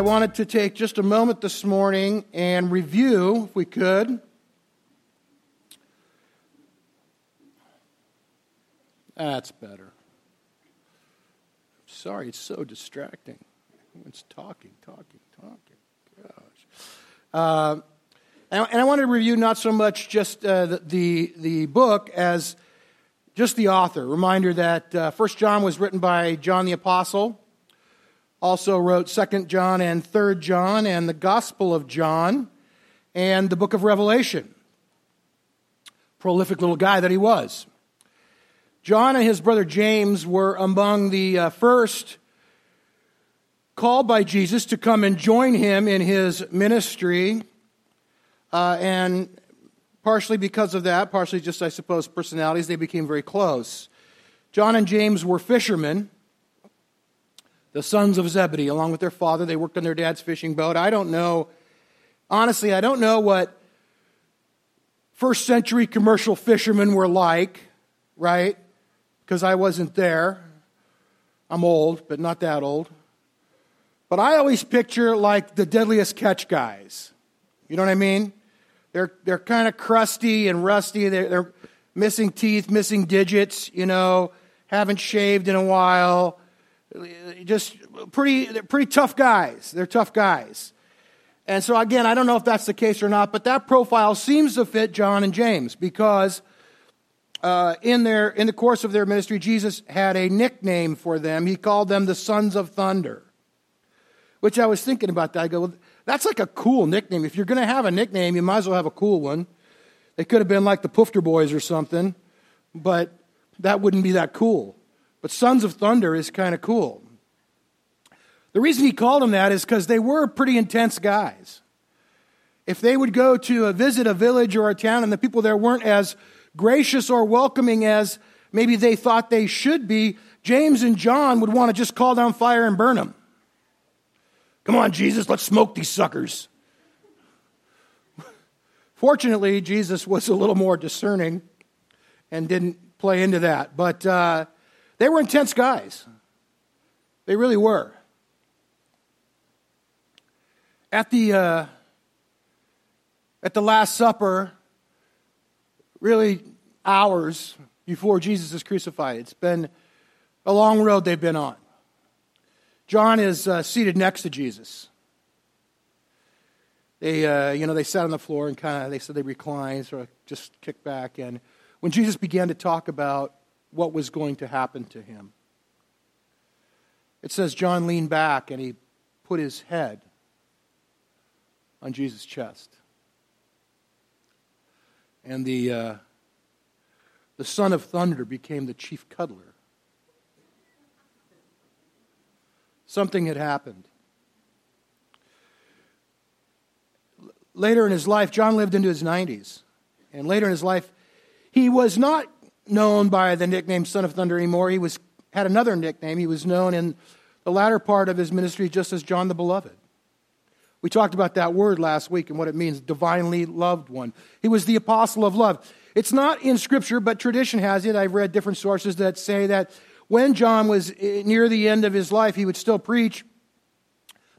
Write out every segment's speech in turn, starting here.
I wanted to take just a moment this morning and review, if we could, That's better. Sorry, it's so distracting. Everyone's talking, talking, talking. Gosh. Uh, and, and, I want to review not so much just uh, the, the, the, book as just the author. Reminder that uh, 1 John was written by John the Apostle. Also wrote 2 John and 3 John and the Gospel of John and the book of Revelation. Prolific little guy that he was. John and his brother James were among the uh, first called by Jesus to come and join him in his ministry. Uh, and partially because of that, partially just, I suppose, personalities, they became very close. John and James were fishermen, the sons of Zebedee, along with their father. They worked on their dad's fishing boat. I don't know, honestly, I don't know what first century commercial fishermen were like, right? because I wasn't there. I'm old, but not that old. But I always picture like the deadliest catch guys. You know what I mean? They're, they're kind of crusty and rusty. They're, they're missing teeth, missing digits, you know, haven't shaved in a while. Just pretty, they're pretty tough guys. They're tough guys. And so, again, I don't know if that's the case or not, but that profile seems to fit John and James because uh, in, their, in the course of their ministry, Jesus had a nickname for them. He called them the Sons of Thunder, which I was thinking about that. I go, well, that's like a cool nickname. If you're going to have a nickname, you might as well have a cool one. They could have been like the Poofter Boys or something, but that wouldn't be that cool. But Sons of Thunder is kind of cool. The reason he called them that is because they were pretty intense guys. If they would go to a visit a village or a town and the people there weren't as gracious or welcoming as maybe they thought they should be, James and John would want to just call down fire and burn them. Come on, Jesus, let's smoke these suckers. Fortunately, Jesus was a little more discerning and didn't play into that. But uh, they were intense guys. They really were. At the, uh, at the Last Supper, really hours before Jesus is crucified. It's been a long road they've been on. John is uh, seated next to Jesus. They, uh, you know, they sat on the floor and kind of, they said they reclined, sort of just kicked back. And when Jesus began to talk about what was going to happen to him, it says John leaned back and he put his head on Jesus' chest and the, uh, the son of thunder became the chief cuddler. Something had happened. Later in his life, John lived into his 90s. And later in his life, he was not known by the nickname Son of Thunder anymore. He was, had another nickname. He was known in the latter part of his ministry just as John the Beloved. We talked about that word last week and what it means divinely loved one. He was the apostle of love. It's not in Scripture, but tradition has it. I've read different sources that say that when John was eh, near the end of his life, he would still preach.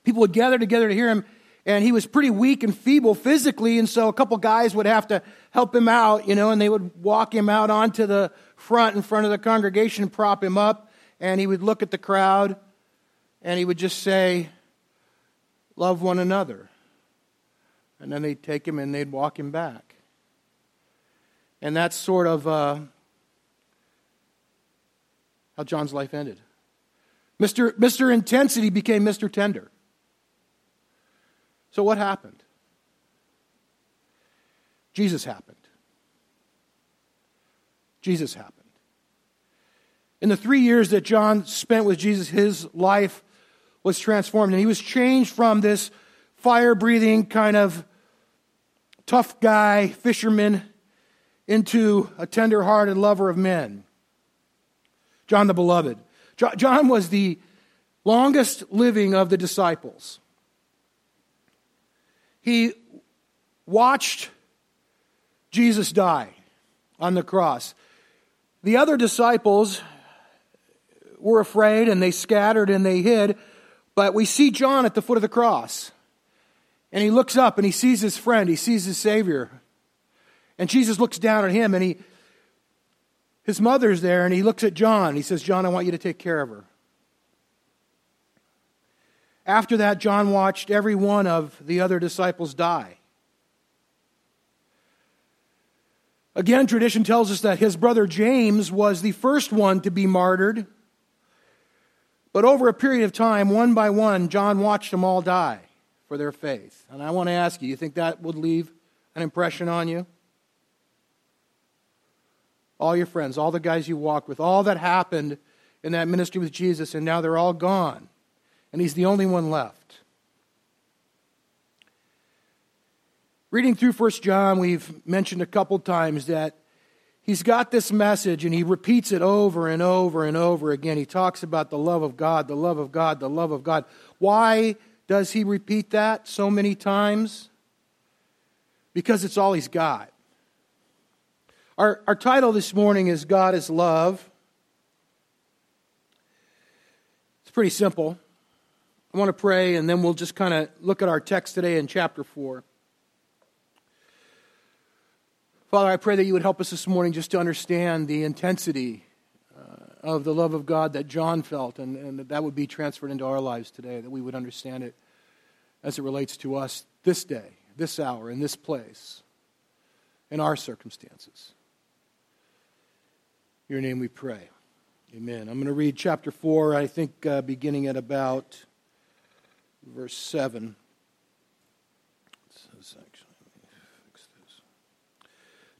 People would gather together to hear him, and he was pretty weak and feeble physically, and so a couple guys would have to help him out, you know, and they would walk him out onto the front in front of the congregation, prop him up, and he would look at the crowd, and he would just say, Love one another. And then they'd take him and they'd walk him back. And that's sort of uh, how John's life ended. Mr. Mr. Intensity became Mr. Tender. So, what happened? Jesus happened. Jesus happened. In the three years that John spent with Jesus, his life was transformed. And he was changed from this fire breathing kind of tough guy, fisherman, into a tender hearted lover of men. John the Beloved. John was the longest living of the disciples. He watched Jesus die on the cross. The other disciples were afraid and they scattered and they hid. But we see John at the foot of the cross. And he looks up and he sees his friend, he sees his Savior. And Jesus looks down at him and he, his mother's there and he looks at John. He says, John, I want you to take care of her. After that, John watched every one of the other disciples die. Again, tradition tells us that his brother James was the first one to be martyred. But over a period of time, one by one, John watched them all die for their faith. And I want to ask you, you think that would leave an impression on you? All your friends, all the guys you walked with, all that happened in that ministry with Jesus, and now they're all gone. And he's the only one left. Reading through 1 John, we've mentioned a couple times that he's got this message and he repeats it over and over and over again. He talks about the love of God, the love of God, the love of God. Why does he repeat that so many times? Because it's all he's got. Our, our title this morning is God is Love. It's pretty simple. I want to pray and then we'll just kind of look at our text today in chapter 4. Father, I pray that you would help us this morning just to understand the intensity uh, of the love of God that John felt, and, and that, that would be transferred into our lives today, that we would understand it as it relates to us this day, this hour, in this place, in our circumstances. In your name we pray. Amen. I'm going to read chapter 4, I think uh, beginning at about verse 7.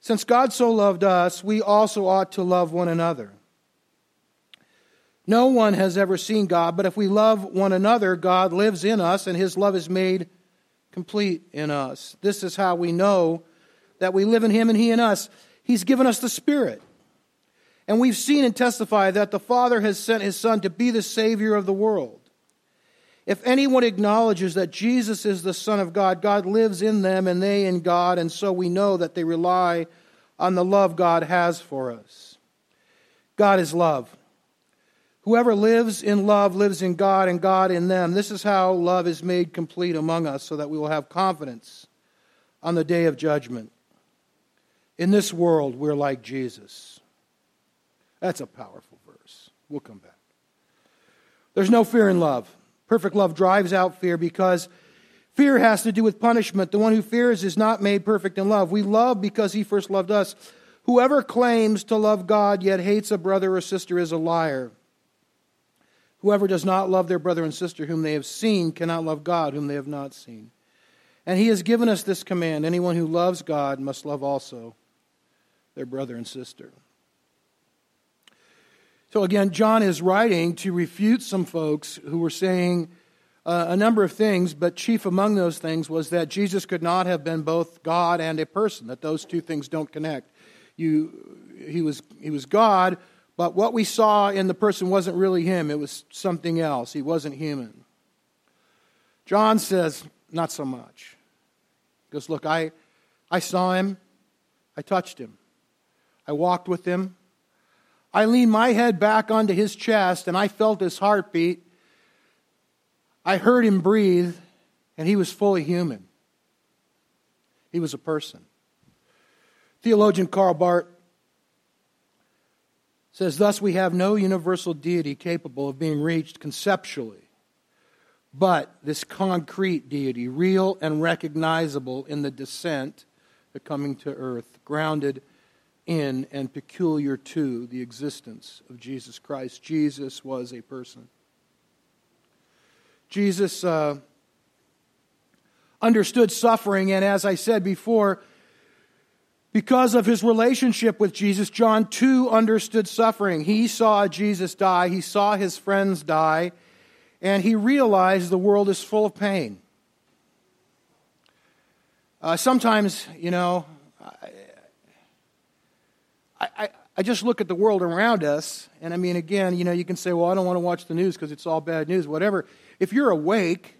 since God so loved us, we also ought to love one another. No one has ever seen God, but if we love one another, God lives in us and his love is made complete in us. This is how we know that we live in him and he in us. He's given us the Spirit. And we've seen and testified that the Father has sent his Son to be the Savior of the world. If anyone acknowledges that Jesus is the Son of God, God lives in them and they in God, and so we know that they rely on the love God has for us. God is love. Whoever lives in love lives in God and God in them. This is how love is made complete among us so that we will have confidence on the day of judgment. In this world, we're like Jesus. That's a powerful verse. We'll come back. There's no fear in love. Perfect love drives out fear because fear has to do with punishment. The one who fears is not made perfect in love. We love because he first loved us. Whoever claims to love God yet hates a brother or sister is a liar. Whoever does not love their brother and sister whom they have seen cannot love God whom they have not seen. And he has given us this command anyone who loves God must love also their brother and sister. So again, John is writing to refute some folks who were saying uh, a number of things, but chief among those things was that Jesus could not have been both God and a person, that those two things don't connect. You, he, was, he was God, but what we saw in the person wasn't really him, it was something else. He wasn't human. John says, not so much. He goes, Look, I, I saw him, I touched him, I walked with him, I leaned my head back onto his chest and I felt his heartbeat. I heard him breathe, and he was fully human. He was a person. Theologian Karl Barth says, Thus we have no universal deity capable of being reached conceptually, but this concrete deity, real and recognizable in the descent, the coming to earth, grounded in and peculiar to the existence of Jesus Christ. Jesus was a person. Jesus uh, understood suffering, and as I said before, because of his relationship with Jesus, John too understood suffering. He saw Jesus die, he saw his friends die, and he realized the world is full of pain. Uh, sometimes, you know, I, I, I just look at the world around us, and I mean, again, you know, you can say, well, I don't want to watch the news because it's all bad news, whatever. If you're awake,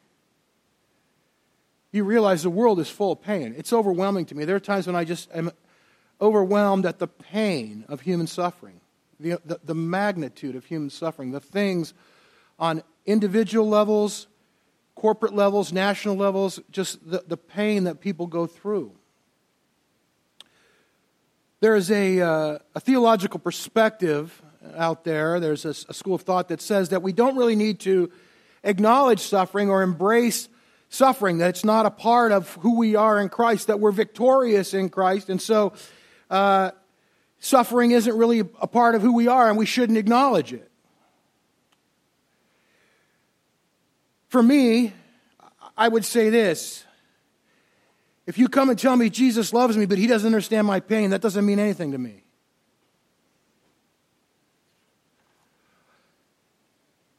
you realize the world is full of pain. It's overwhelming to me. There are times when I just am overwhelmed at the pain of human suffering, the, the, the magnitude of human suffering, the things on individual levels, corporate levels, national levels, just the, the pain that people go through. There is a, uh, a theological perspective out there, there's a, a school of thought that says that we don't really need to acknowledge suffering or embrace suffering, that it's not a part of who we are in Christ, that we're victorious in Christ. And so uh, suffering isn't really a part of who we are, and we shouldn't acknowledge it. For me, I would say this. If you come and tell me Jesus loves me, but he doesn't understand my pain, that doesn't mean anything to me.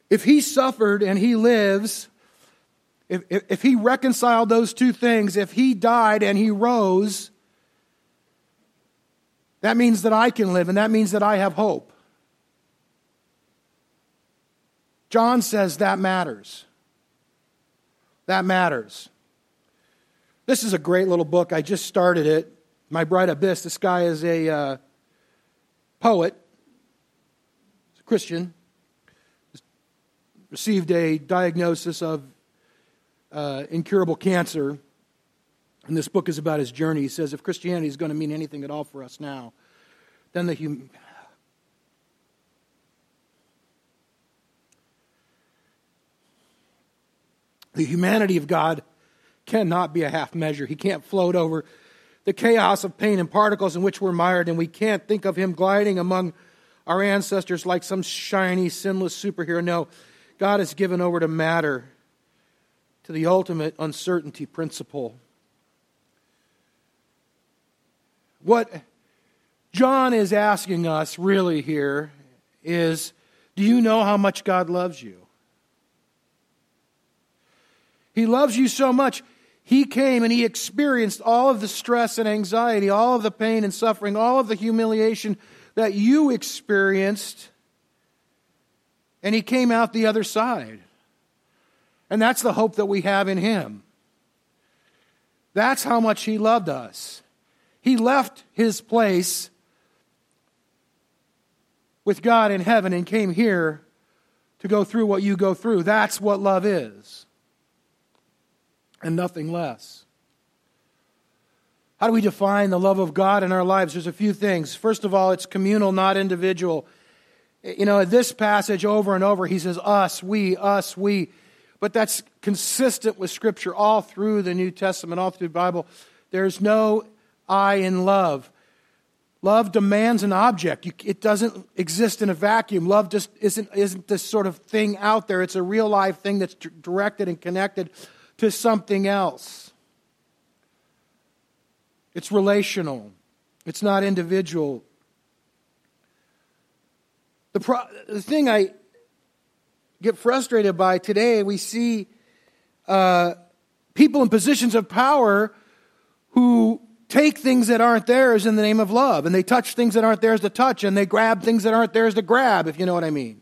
If he suffered and he lives, if, if, if, he reconciled those two things, if he died and he rose, that means that I can live and that means that I have hope. John says that matters. That matters. This is a great little book. I just started it. My Bright Abyss. This guy is a uh, poet, He's a Christian. Received a diagnosis of uh, incurable cancer. And this book is about his journey. He says if Christianity is going to mean anything at all for us now, then the hum- The humanity of God cannot be a half measure. He can't float over the chaos of pain and particles in which we're mired, and we can't think of him gliding among our ancestors like some shiny, sinless superhero. No, God is given over to matter, to the ultimate uncertainty principle. What John is asking us really here is do you know how much God loves you? He loves you so much. He came and he experienced all of the stress and anxiety, all of the pain and suffering, all of the humiliation that you experienced. And he came out the other side. And that's the hope that we have in him. That's how much he loved us. He left his place with God in heaven and came here to go through what you go through. That's what love is and nothing less. How do we define the love of God in our lives? There's a few things. First of all, it's communal, not individual. You know, this passage over and over, he says, us, we, us, we. But that's consistent with Scripture all through the New Testament, all through the Bible. There's no I in love. Love demands an object. it doesn't exist in a vacuum. Love just isn't, isn't this sort of thing out there. It's a real life thing that's directed and connected to something else. It's relational, it's not individual. The, pro- the thing I get frustrated by today, we see uh, people in positions of power who take things that aren't theirs in the name of love, and they touch things that aren't theirs to touch, and they grab things that aren't theirs to grab, if you know what I mean.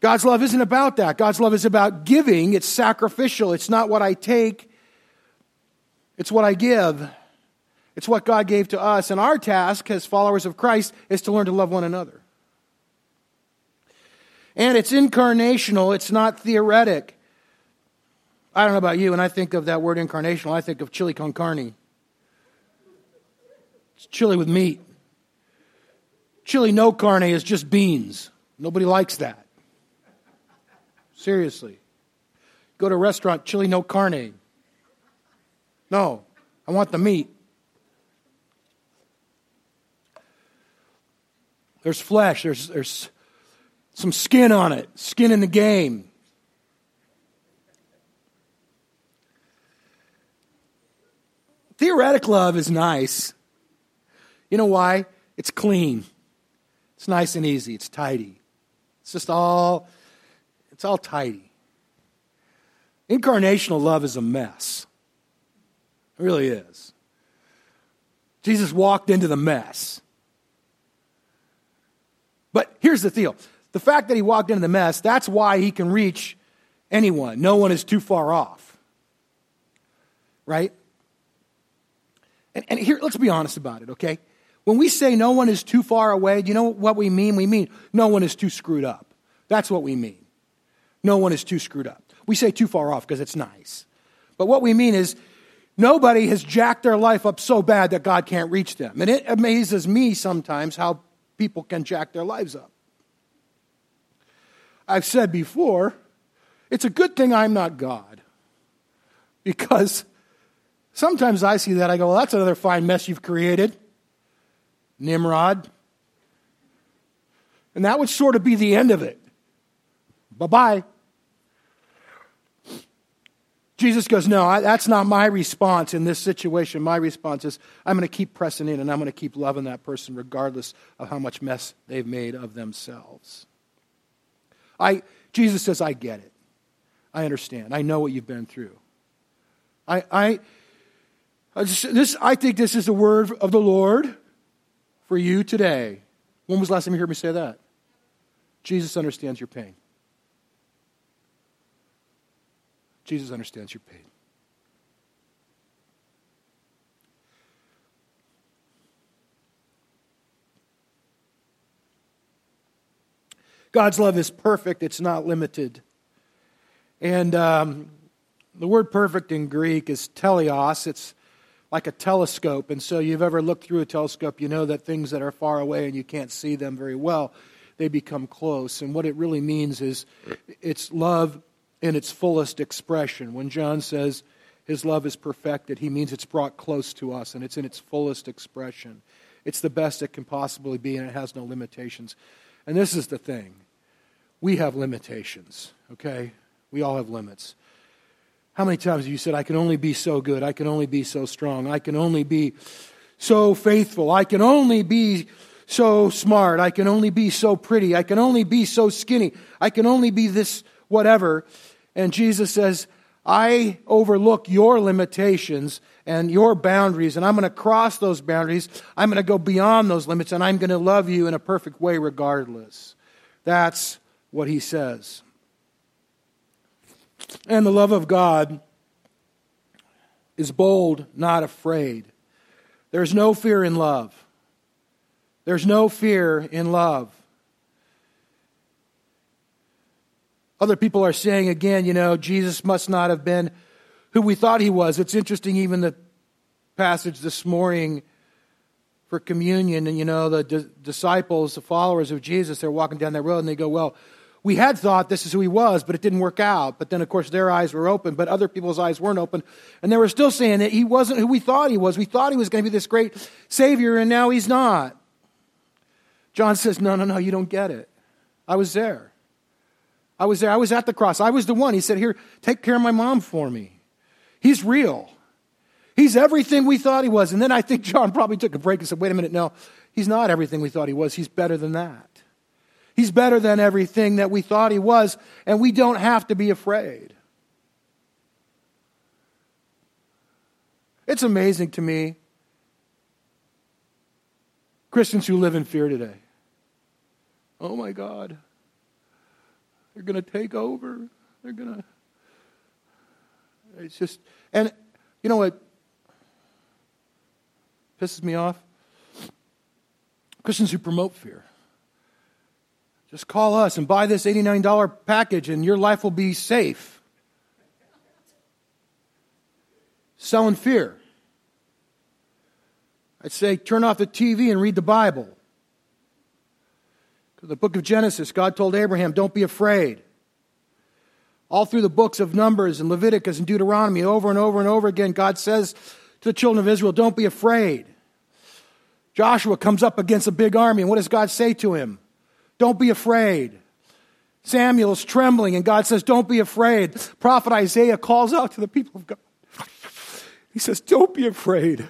God's love isn't about that. God's love is about giving, it's sacrificial. It's not what I take, it's what I give. It's what God gave to us. And our task as followers of Christ is to learn to love one another. And it's incarnational, it's not theoretic. I don't know about you, and I think of that word incarnational, I think of chili con carne. It's chili with meat. Chili no carne is just beans. Nobody likes that. Seriously. Go to a restaurant, chili no carne. No, I want the meat. There's flesh, there's, there's some skin on it, skin in the game. Theoretic love is nice. You know why? It's clean. It's nice and easy. It's tidy. It's just all It's all tidy. Incarnational love is a mess. It really is. Jesus walked into the mess. But here's the deal the fact that he walked into the mess, that's why he can reach anyone. No one is too far off. Right? And, and here, let's be honest about it, okay? When we say no one is too far away, do you know what we mean? We mean no one is too screwed up. That's what we mean. No one is too screwed up. We say too far off because it's nice. But what we mean is nobody has jacked their life up so bad that God can't reach them. And it amazes me sometimes how people can jack their lives up. I've said before, it's a good thing I'm not God. Because sometimes I see that, I go, well, that's another fine mess you've created. Nimrod. And that would sort of be the end of it. Bye bye. Jesus goes, No, that's not my response in this situation. My response is, I'm going to keep pressing in and I'm going to keep loving that person regardless of how much mess they've made of themselves. I, Jesus says, I get it. I understand. I know what you've been through. I, I, this, I think this is the word of the Lord for you today. When was the last time you heard me say that? Jesus understands your pain. Jesus understands your pain. God's love is perfect, it's not limited. And um, the word perfect in Greek is teleos. It's like a telescope. And so you've ever looked through a telescope, you know that things that are far away and you can't see them very well, they become close. And what it really means is it's love in its fullest expression. When John says his love is perfected, he means it's brought close to us and it's in its fullest expression. It's the best it can possibly be and it has no limitations. And this is the thing we have limitations, okay? We all have limits. How many times have you said, I can only be so good, I can only be so strong, I can only be so faithful, I can only be so smart, I can only be so pretty, I can only be so skinny, I can only be this whatever. And Jesus says, I overlook your limitations and your boundaries, and I'm going to cross those boundaries. I'm going to go beyond those limits, and I'm going to love you in a perfect way regardless. That's what he says. And the love of God is bold, not afraid. There's no fear in love. There's no fear in love. Other people are saying again, you know, Jesus must not have been who we thought he was. It's interesting, even the passage this morning for communion, and you know, the di- disciples, the followers of Jesus, they're walking down that road and they go, Well, we had thought this is who he was, but it didn't work out. But then, of course, their eyes were open, but other people's eyes weren't open. And they were still saying that he wasn't who we thought he was. We thought he was going to be this great Savior, and now he's not. John says, No, no, no, you don't get it. I was there. I was there. I was at the cross. I was the one. He said, Here, take care of my mom for me. He's real. He's everything we thought he was. And then I think John probably took a break and said, Wait a minute, no, he's not everything we thought he was. He's better than that. He's better than everything that we thought he was, and we don't have to be afraid. It's amazing to me, Christians who live in fear today. Oh my God. They're going to take over. They're going to. It's just. And you know what pisses me off? Christians who promote fear. Just call us and buy this $89 package and your life will be safe. Selling fear. I'd say turn off the TV and read the Bible. The book of Genesis, God told Abraham, don't be afraid. All through the books of Numbers and Leviticus and Deuteronomy, over and over and over again, God says to the children of Israel, don't be afraid. Joshua comes up against a big army, and what does God say to him? Don't be afraid. Samuel's trembling, and God says, Don't be afraid. Prophet Isaiah calls out to the people of God. He says, Don't be afraid.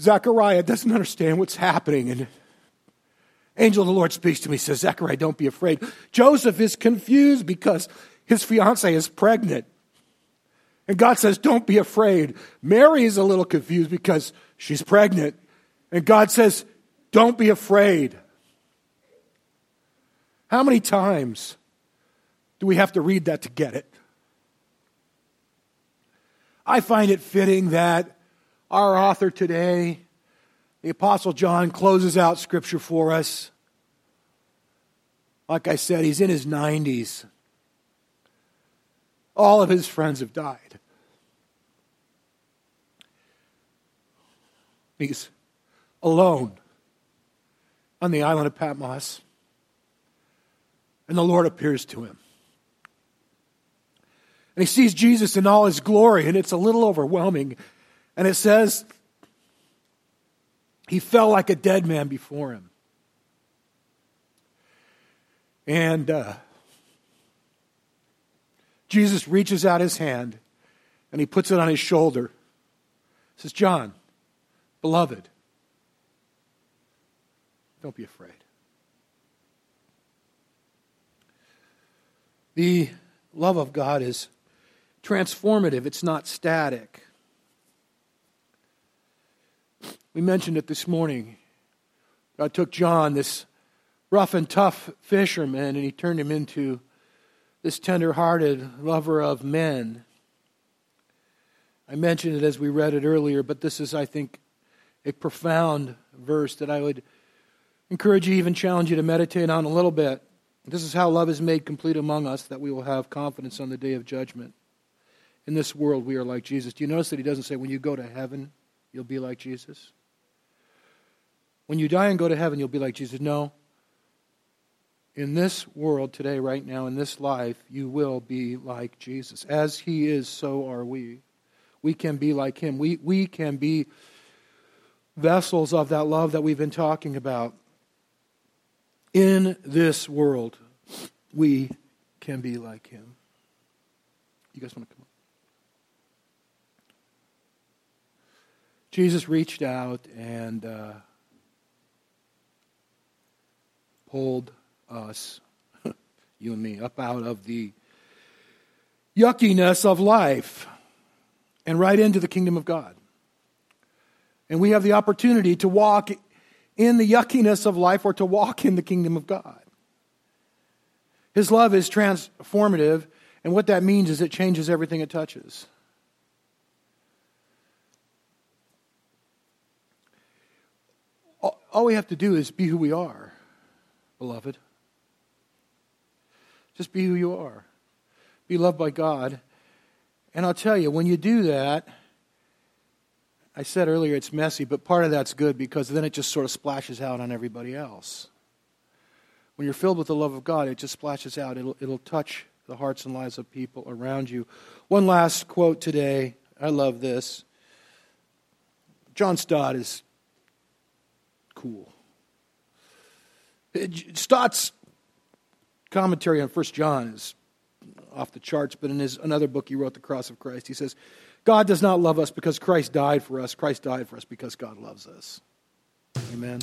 Zechariah doesn't understand what's happening. And Angel of the Lord speaks to me, says, Zechariah, don't be afraid. Joseph is confused because his fiancee is pregnant. And God says, don't be afraid. Mary is a little confused because she's pregnant. And God says, don't be afraid. How many times do we have to read that to get it? I find it fitting that our author today, the Apostle John, closes out Scripture for us. Like I said, he's in his 90s. All of his friends have died. He's alone on the island of Patmos. And the Lord appears to him. And he sees Jesus in all his glory, and it's a little overwhelming. And it says, he fell like a dead man before him. And uh, Jesus reaches out his hand and he puts it on his shoulder. He says, John, beloved, don't be afraid. The love of God is transformative, it's not static. We mentioned it this morning. God took John, this rough and tough fisherman, and he turned him into this tender hearted lover of men. I mentioned it as we read it earlier, but this is, I think, a profound verse that I would encourage you, even challenge you to meditate on a little bit. This is how love is made complete among us, that we will have confidence on the day of judgment. In this world, we are like Jesus. Do you notice that he doesn't say, when you go to heaven, you'll be like Jesus? When you die and go to heaven, you'll be like Jesus. No. In this world today, right now, in this life, you will be like Jesus. As he is, so are we. We can be like him. We, we can be vessels of that love that we've been talking about in this world, we can be like him. You guys want to come up? Jesus reached out and uh, pulled us, you and me, up out of the yuckiness of life and right into the kingdom of God. And we have the opportunity to walk in the yuckiness of life or to walk in the kingdom of God. His love is transformative, and what that means is it changes everything it touches. All we have to do is be who we are, beloved. Just be who you are. Be loved by God. And I'll tell you, when you do that, I said earlier it's messy, but part of that's good because then it just sort of splashes out on everybody else. When you're filled with the love of God, it just splashes out. It'll, it'll touch the hearts and lives of people around you. One last quote today. I love this. John Stott is cool. Stott's commentary on First John is off the charts, but in his another book he wrote, The Cross of Christ, he says, God does not love us because Christ died for us. Christ died for us because God loves us. Amen.